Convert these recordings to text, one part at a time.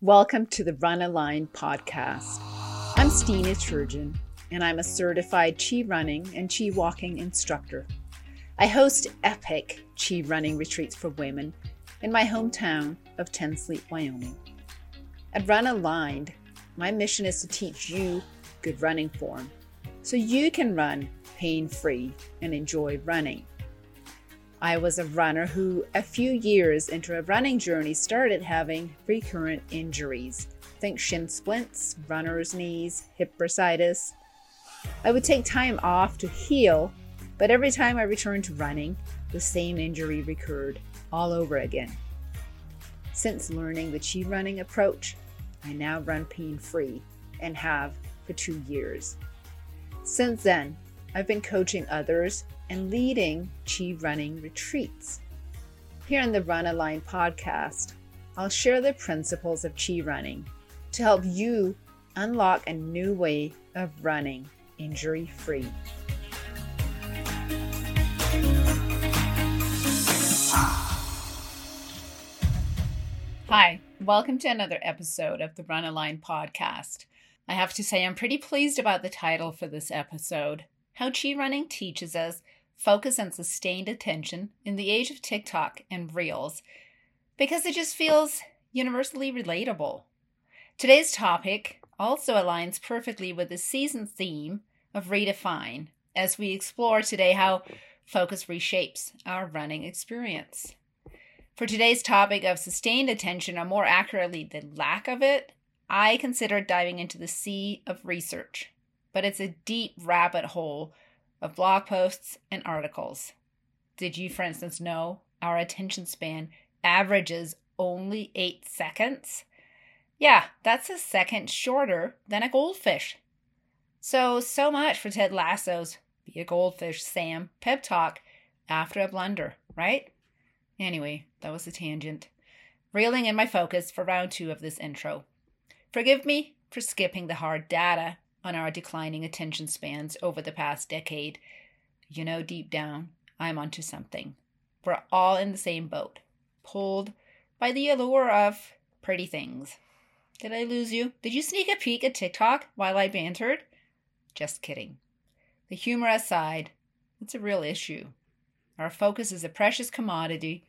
Welcome to the Run Aligned podcast. I'm Stine Turgeon, and I'm a certified Chi running and Chi walking instructor. I host epic Chi running retreats for women in my hometown of Tensleep, Wyoming. At Run Aligned, my mission is to teach you good running form so you can run pain free and enjoy running. I was a runner who, a few years into a running journey, started having recurrent injuries. Think shin splints, runner's knees, hip bursitis. I would take time off to heal, but every time I returned to running, the same injury recurred all over again. Since learning the Chi running approach, I now run pain free and have for two years. Since then, I've been coaching others and leading Chi running retreats. Here on the Run Aligned podcast, I'll share the principles of Chi running to help you unlock a new way of running injury free. Hi, welcome to another episode of the Run Aligned podcast. I have to say, I'm pretty pleased about the title for this episode How Chi Running Teaches Us focus and sustained attention in the age of TikTok and Reels because it just feels universally relatable. Today's topic also aligns perfectly with the season theme of Redefine as we explore today how focus reshapes our running experience. For today's topic of sustained attention, or more accurately, the lack of it, I considered diving into the sea of research. But it's a deep rabbit hole of blog posts and articles. Did you, for instance, know our attention span averages only eight seconds? Yeah, that's a second shorter than a goldfish. So, so much for Ted Lasso's Be a Goldfish, Sam pep talk after a blunder, right? Anyway, that was a tangent. Reeling in my focus for round two of this intro. Forgive me for skipping the hard data on our declining attention spans over the past decade, you know deep down I'm onto something. We're all in the same boat, pulled by the allure of pretty things. Did I lose you? Did you sneak a peek at TikTok while I bantered? Just kidding. The humor aside, it's a real issue. Our focus is a precious commodity,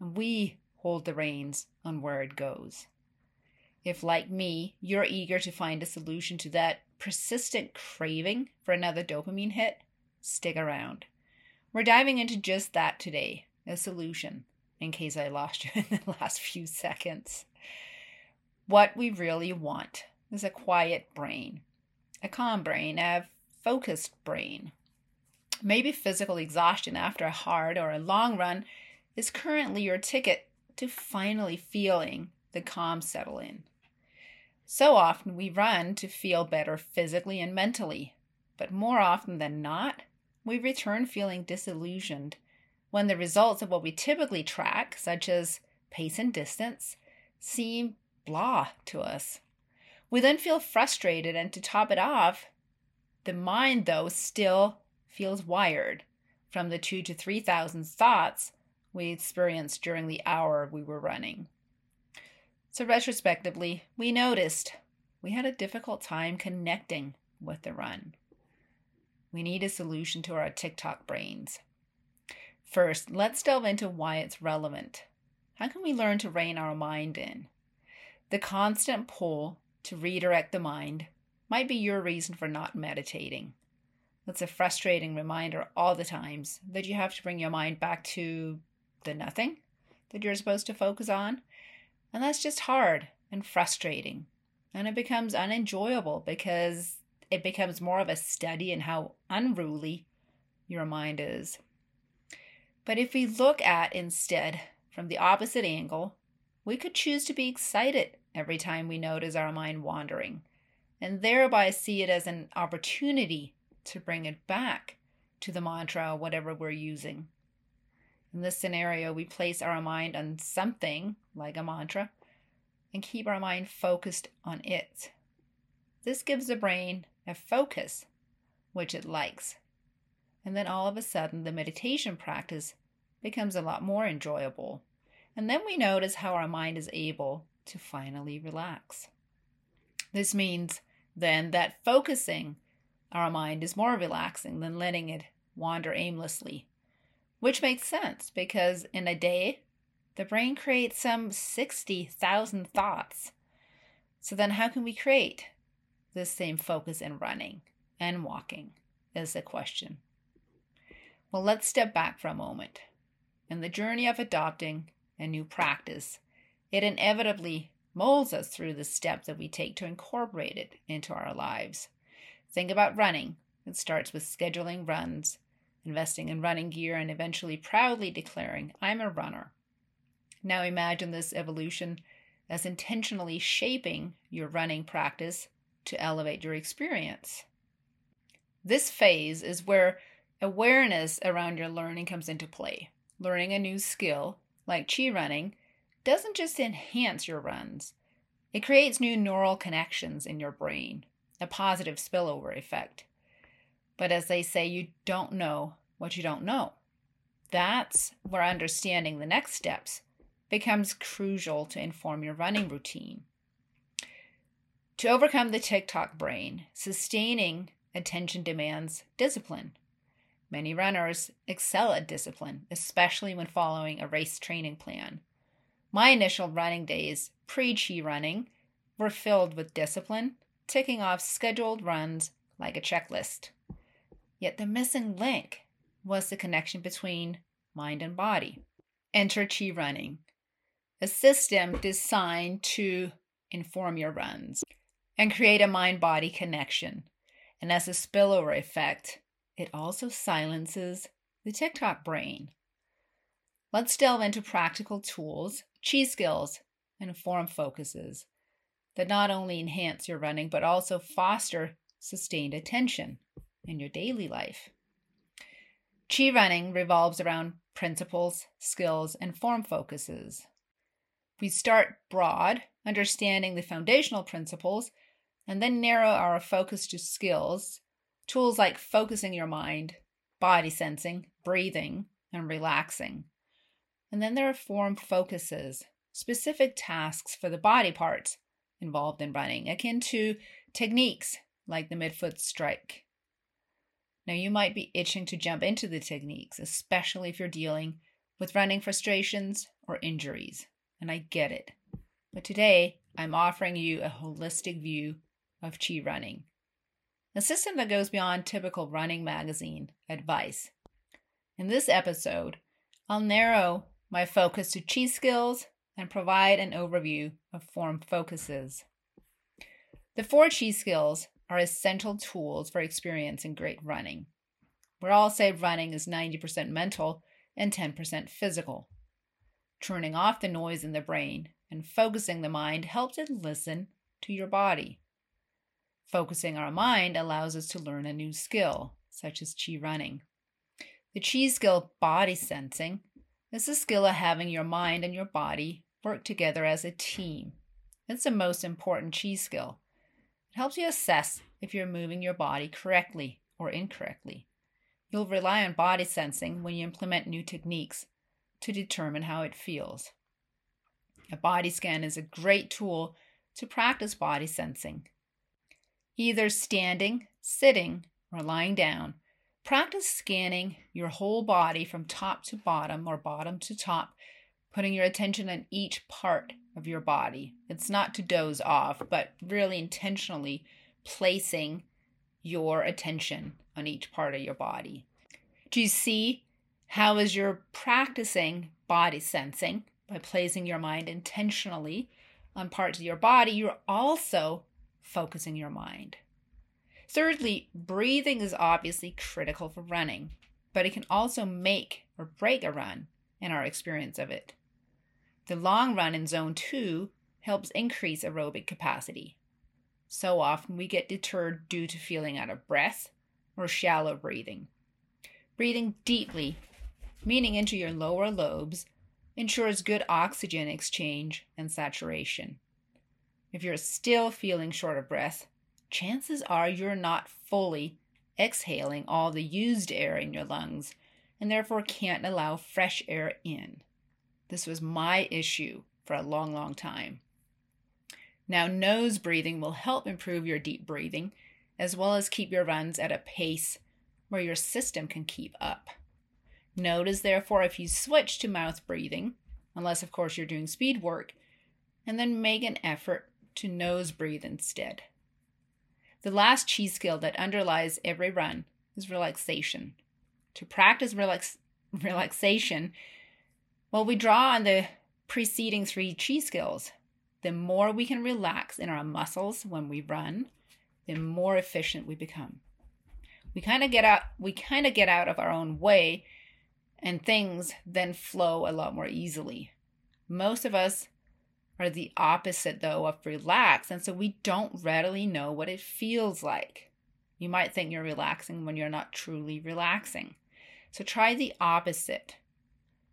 and we hold the reins on where it goes. If, like me, you're eager to find a solution to that persistent craving for another dopamine hit, stick around. We're diving into just that today a solution, in case I lost you in the last few seconds. What we really want is a quiet brain, a calm brain, a focused brain. Maybe physical exhaustion after a hard or a long run is currently your ticket to finally feeling the calm settle in. So often we run to feel better physically and mentally, but more often than not, we return feeling disillusioned when the results of what we typically track, such as pace and distance, seem blah to us. We then feel frustrated, and to top it off, the mind, though, still feels wired from the two to 3,000 thoughts we experienced during the hour we were running. So, retrospectively, we noticed we had a difficult time connecting with the run. We need a solution to our TikTok brains. First, let's delve into why it's relevant. How can we learn to rein our mind in? The constant pull to redirect the mind might be your reason for not meditating. That's a frustrating reminder all the times that you have to bring your mind back to the nothing that you're supposed to focus on and that's just hard and frustrating. And it becomes unenjoyable because it becomes more of a study in how unruly your mind is. But if we look at instead from the opposite angle, we could choose to be excited every time we notice our mind wandering, and thereby see it as an opportunity to bring it back to the mantra whatever we're using. In this scenario, we place our mind on something like a mantra and keep our mind focused on it. This gives the brain a focus, which it likes. And then all of a sudden, the meditation practice becomes a lot more enjoyable. And then we notice how our mind is able to finally relax. This means then that focusing our mind is more relaxing than letting it wander aimlessly, which makes sense because in a day, the brain creates some 60,000 thoughts. So then, how can we create this same focus in running and walking? Is the question. Well, let's step back for a moment. In the journey of adopting a new practice, it inevitably molds us through the steps that we take to incorporate it into our lives. Think about running. It starts with scheduling runs, investing in running gear, and eventually proudly declaring, I'm a runner. Now imagine this evolution as intentionally shaping your running practice to elevate your experience. This phase is where awareness around your learning comes into play. Learning a new skill, like chi running, doesn't just enhance your runs, it creates new neural connections in your brain, a positive spillover effect. But as they say, you don't know what you don't know. That's where understanding the next steps becomes crucial to inform your running routine. To overcome the TikTok brain, sustaining attention demands discipline. Many runners excel at discipline, especially when following a race training plan. My initial running days, pre chi running, were filled with discipline, ticking off scheduled runs like a checklist. Yet the missing link was the connection between mind and body. Enter Chi Running, a system designed to inform your runs and create a mind body connection. And as a spillover effect, it also silences the TikTok brain. Let's delve into practical tools, chi skills, and form focuses that not only enhance your running but also foster sustained attention in your daily life. Chi running revolves around principles, skills, and form focuses. We start broad, understanding the foundational principles, and then narrow our focus to skills, tools like focusing your mind, body sensing, breathing, and relaxing. And then there are form focuses, specific tasks for the body parts involved in running, akin to techniques like the midfoot strike. Now, you might be itching to jump into the techniques, especially if you're dealing with running frustrations or injuries, and I get it. But today, I'm offering you a holistic view of Chi running, a system that goes beyond typical running magazine advice. In this episode, I'll narrow my focus to Chi skills and provide an overview of form focuses. The four chi skills are essential tools for experiencing great running. We all say running is 90% mental and 10% physical. Turning off the noise in the brain and focusing the mind helps it listen to your body. Focusing our mind allows us to learn a new skill, such as chi running. The chi skill, body sensing, is the skill of having your mind and your body work together as a team. It's the most important chi skill. It helps you assess if you're moving your body correctly or incorrectly. You'll rely on body sensing when you implement new techniques to determine how it feels. A body scan is a great tool to practice body sensing. Either standing, sitting, or lying down, practice scanning your whole body from top to bottom or bottom to top putting your attention on each part of your body. It's not to doze off, but really intentionally placing your attention on each part of your body. Do you see how, as you're practicing body sensing by placing your mind intentionally on parts of your body, you're also focusing your mind? Thirdly, breathing is obviously critical for running, but it can also make or break a run in our experience of it. The long run in zone two helps increase aerobic capacity. So often we get deterred due to feeling out of breath or shallow breathing. Breathing deeply, meaning into your lower lobes, ensures good oxygen exchange and saturation. If you're still feeling short of breath, chances are you're not fully exhaling all the used air in your lungs and therefore can't allow fresh air in. This was my issue for a long, long time. Now, nose breathing will help improve your deep breathing, as well as keep your runs at a pace where your system can keep up. Notice, therefore, if you switch to mouth breathing, unless, of course, you're doing speed work, and then make an effort to nose breathe instead. The last chi skill that underlies every run is relaxation. To practice relax- relaxation, well, we draw on the preceding three chi skills. The more we can relax in our muscles when we run, the more efficient we become. We kind of get out we kind of get out of our own way and things then flow a lot more easily. Most of us are the opposite, though, of relax, and so we don't readily know what it feels like. You might think you're relaxing when you're not truly relaxing. So try the opposite.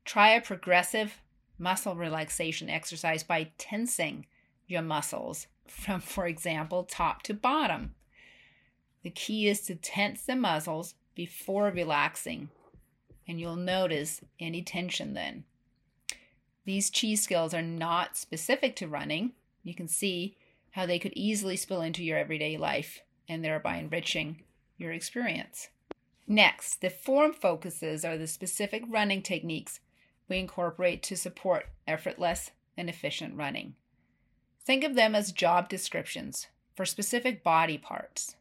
Try a progressive muscle relaxation exercise by tensing your muscles from, for example, top to bottom. The key is to tense the muscles before relaxing, and you'll notice any tension then. These chi skills are not specific to running. You can see how they could easily spill into your everyday life and thereby enriching your experience. Next, the form focuses are the specific running techniques we incorporate to support effortless and efficient running. Think of them as job descriptions for specific body parts.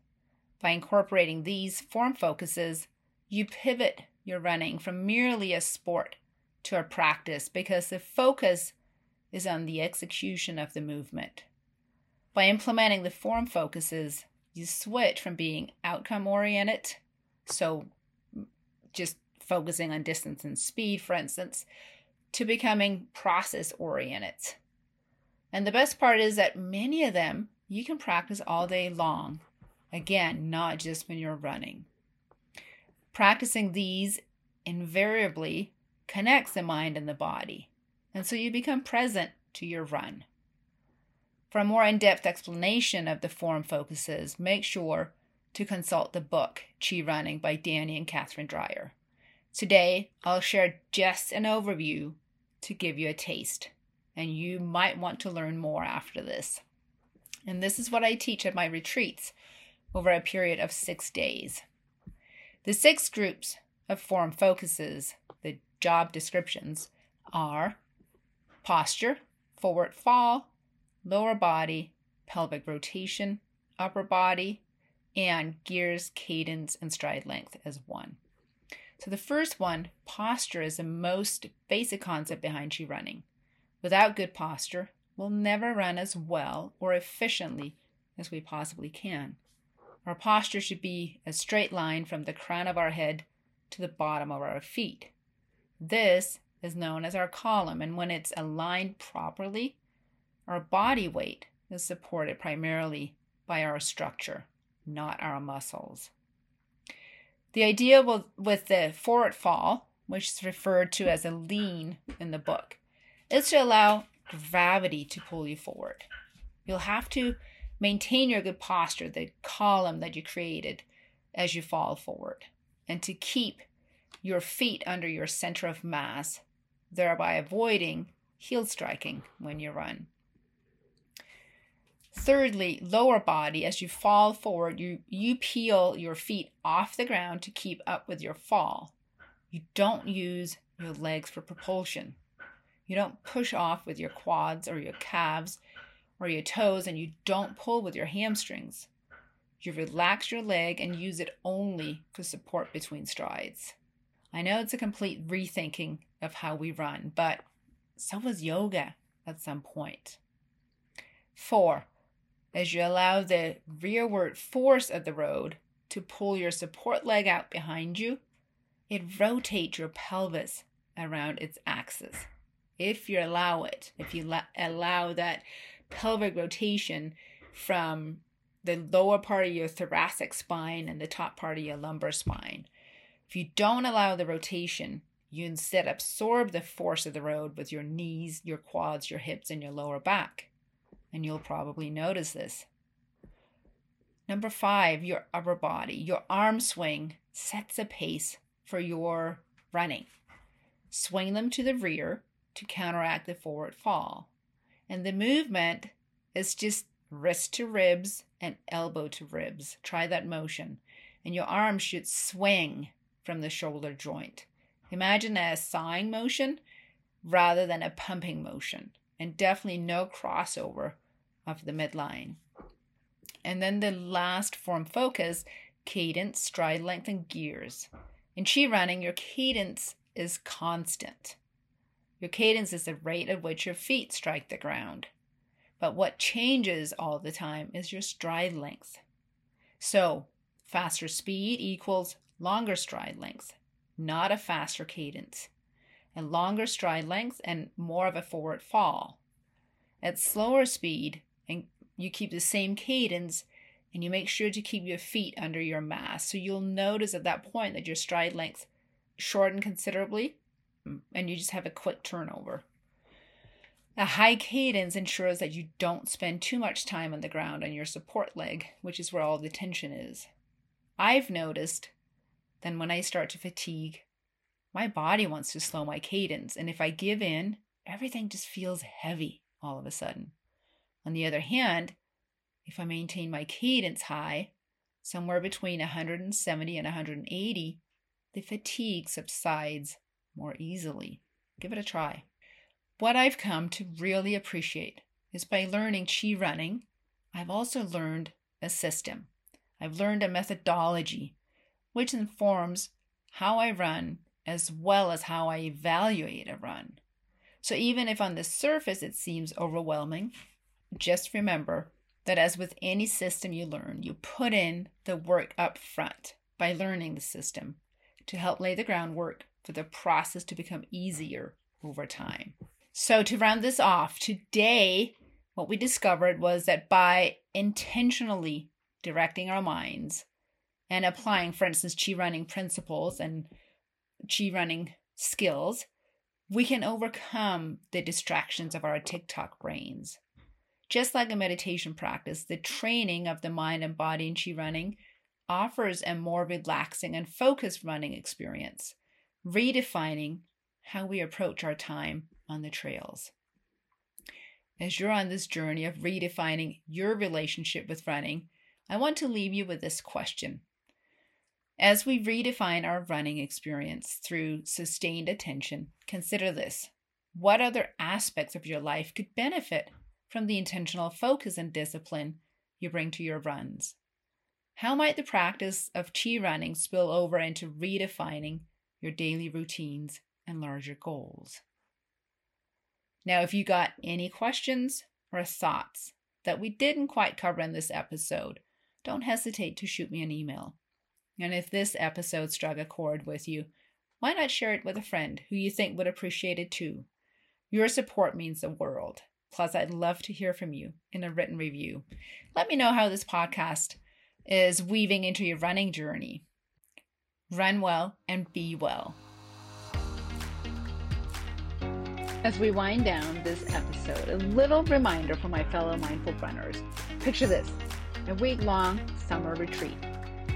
By incorporating these form focuses, you pivot your running from merely a sport to a practice because the focus is on the execution of the movement. By implementing the form focuses, you switch from being outcome oriented, so just focusing on distance and speed, for instance, to becoming process oriented. And the best part is that many of them you can practice all day long. Again, not just when you're running. Practicing these invariably connects the mind and the body, and so you become present to your run. For a more in depth explanation of the form focuses, make sure to consult the book Chi Running by Danny and Katherine Dreyer. Today, I'll share just an overview to give you a taste, and you might want to learn more after this. And this is what I teach at my retreats over a period of six days. The six groups of form focuses the job descriptions are posture, forward fall, lower body, pelvic rotation, upper body, and gears, cadence, and stride length as one. So the first one, posture, is the most basic concept behind Chi running. Without good posture, we'll never run as well or efficiently as we possibly can. Our posture should be a straight line from the crown of our head to the bottom of our feet. This is known as our column, and when it's aligned properly, our body weight is supported primarily by our structure, not our muscles. The idea with the forward fall, which is referred to as a lean in the book, is to allow gravity to pull you forward. You'll have to maintain your good posture, the column that you created as you fall forward, and to keep your feet under your center of mass, thereby avoiding heel striking when you run. Thirdly, lower body, as you fall forward, you, you peel your feet off the ground to keep up with your fall. You don't use your legs for propulsion. You don't push off with your quads or your calves or your toes, and you don't pull with your hamstrings. You relax your leg and use it only for support between strides. I know it's a complete rethinking of how we run, but so was yoga at some point. Four, as you allow the rearward force of the road to pull your support leg out behind you, it rotates your pelvis around its axis. If you allow it, if you allow that pelvic rotation from the lower part of your thoracic spine and the top part of your lumbar spine, if you don't allow the rotation, you instead absorb the force of the road with your knees, your quads, your hips, and your lower back. And you'll probably notice this. Number five, your upper body. Your arm swing sets a pace for your running. Swing them to the rear to counteract the forward fall. And the movement is just wrist to ribs and elbow to ribs. Try that motion. And your arm should swing from the shoulder joint. Imagine a sawing motion rather than a pumping motion. And definitely no crossover of the midline. And then the last form focus cadence, stride length, and gears. In chi running, your cadence is constant. Your cadence is the rate at which your feet strike the ground. But what changes all the time is your stride length. So, faster speed equals longer stride length, not a faster cadence. And longer stride length and more of a forward fall. At slower speed, and you keep the same cadence, and you make sure to keep your feet under your mass. So you'll notice at that point that your stride length shortened considerably mm, and you just have a quick turnover. A high cadence ensures that you don't spend too much time on the ground on your support leg, which is where all the tension is. I've noticed that when I start to fatigue, my body wants to slow my cadence, and if I give in, everything just feels heavy all of a sudden. On the other hand, if I maintain my cadence high, somewhere between 170 and 180, the fatigue subsides more easily. Give it a try. What I've come to really appreciate is by learning chi running, I've also learned a system. I've learned a methodology which informs how I run as well as how I evaluate a run. So even if on the surface it seems overwhelming, just remember that as with any system you learn, you put in the work up front by learning the system to help lay the groundwork for the process to become easier over time. So, to round this off, today, what we discovered was that by intentionally directing our minds and applying, for instance, chi running principles and chi running skills, we can overcome the distractions of our TikTok brains. Just like a meditation practice, the training of the mind and body in Chi running offers a more relaxing and focused running experience, redefining how we approach our time on the trails. As you're on this journey of redefining your relationship with running, I want to leave you with this question. As we redefine our running experience through sustained attention, consider this. What other aspects of your life could benefit from the intentional focus and discipline you bring to your runs? How might the practice of chi running spill over into redefining your daily routines and larger goals? Now, if you got any questions or thoughts that we didn't quite cover in this episode, don't hesitate to shoot me an email. And if this episode struck a chord with you, why not share it with a friend who you think would appreciate it too? Your support means the world. Plus, I'd love to hear from you in a written review. Let me know how this podcast is weaving into your running journey. Run well and be well. As we wind down this episode, a little reminder for my fellow mindful runners. Picture this a week long summer retreat,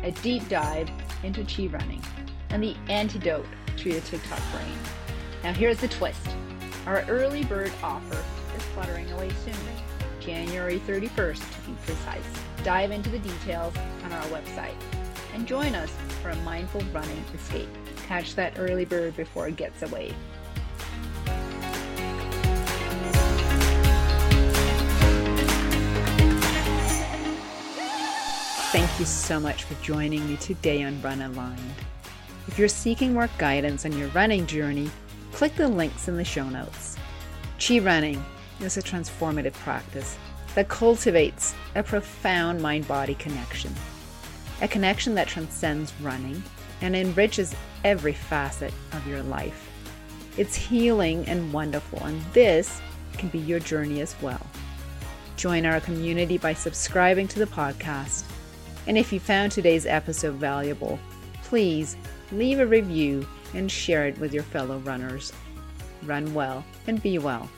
a deep dive into chi running, and the antidote to your TikTok brain. Now, here's the twist our early bird offer is fluttering away soon, January 31st to be precise. Dive into the details on our website and join us for a mindful running escape. Catch that early bird before it gets away. Thank you so much for joining me today on Run Aligned. If you're seeking more guidance on your running journey, click the links in the show notes. Chi running is a transformative practice that cultivates a profound mind body connection, a connection that transcends running and enriches every facet of your life. It's healing and wonderful, and this can be your journey as well. Join our community by subscribing to the podcast. And if you found today's episode valuable, please leave a review and share it with your fellow runners. Run well and be well.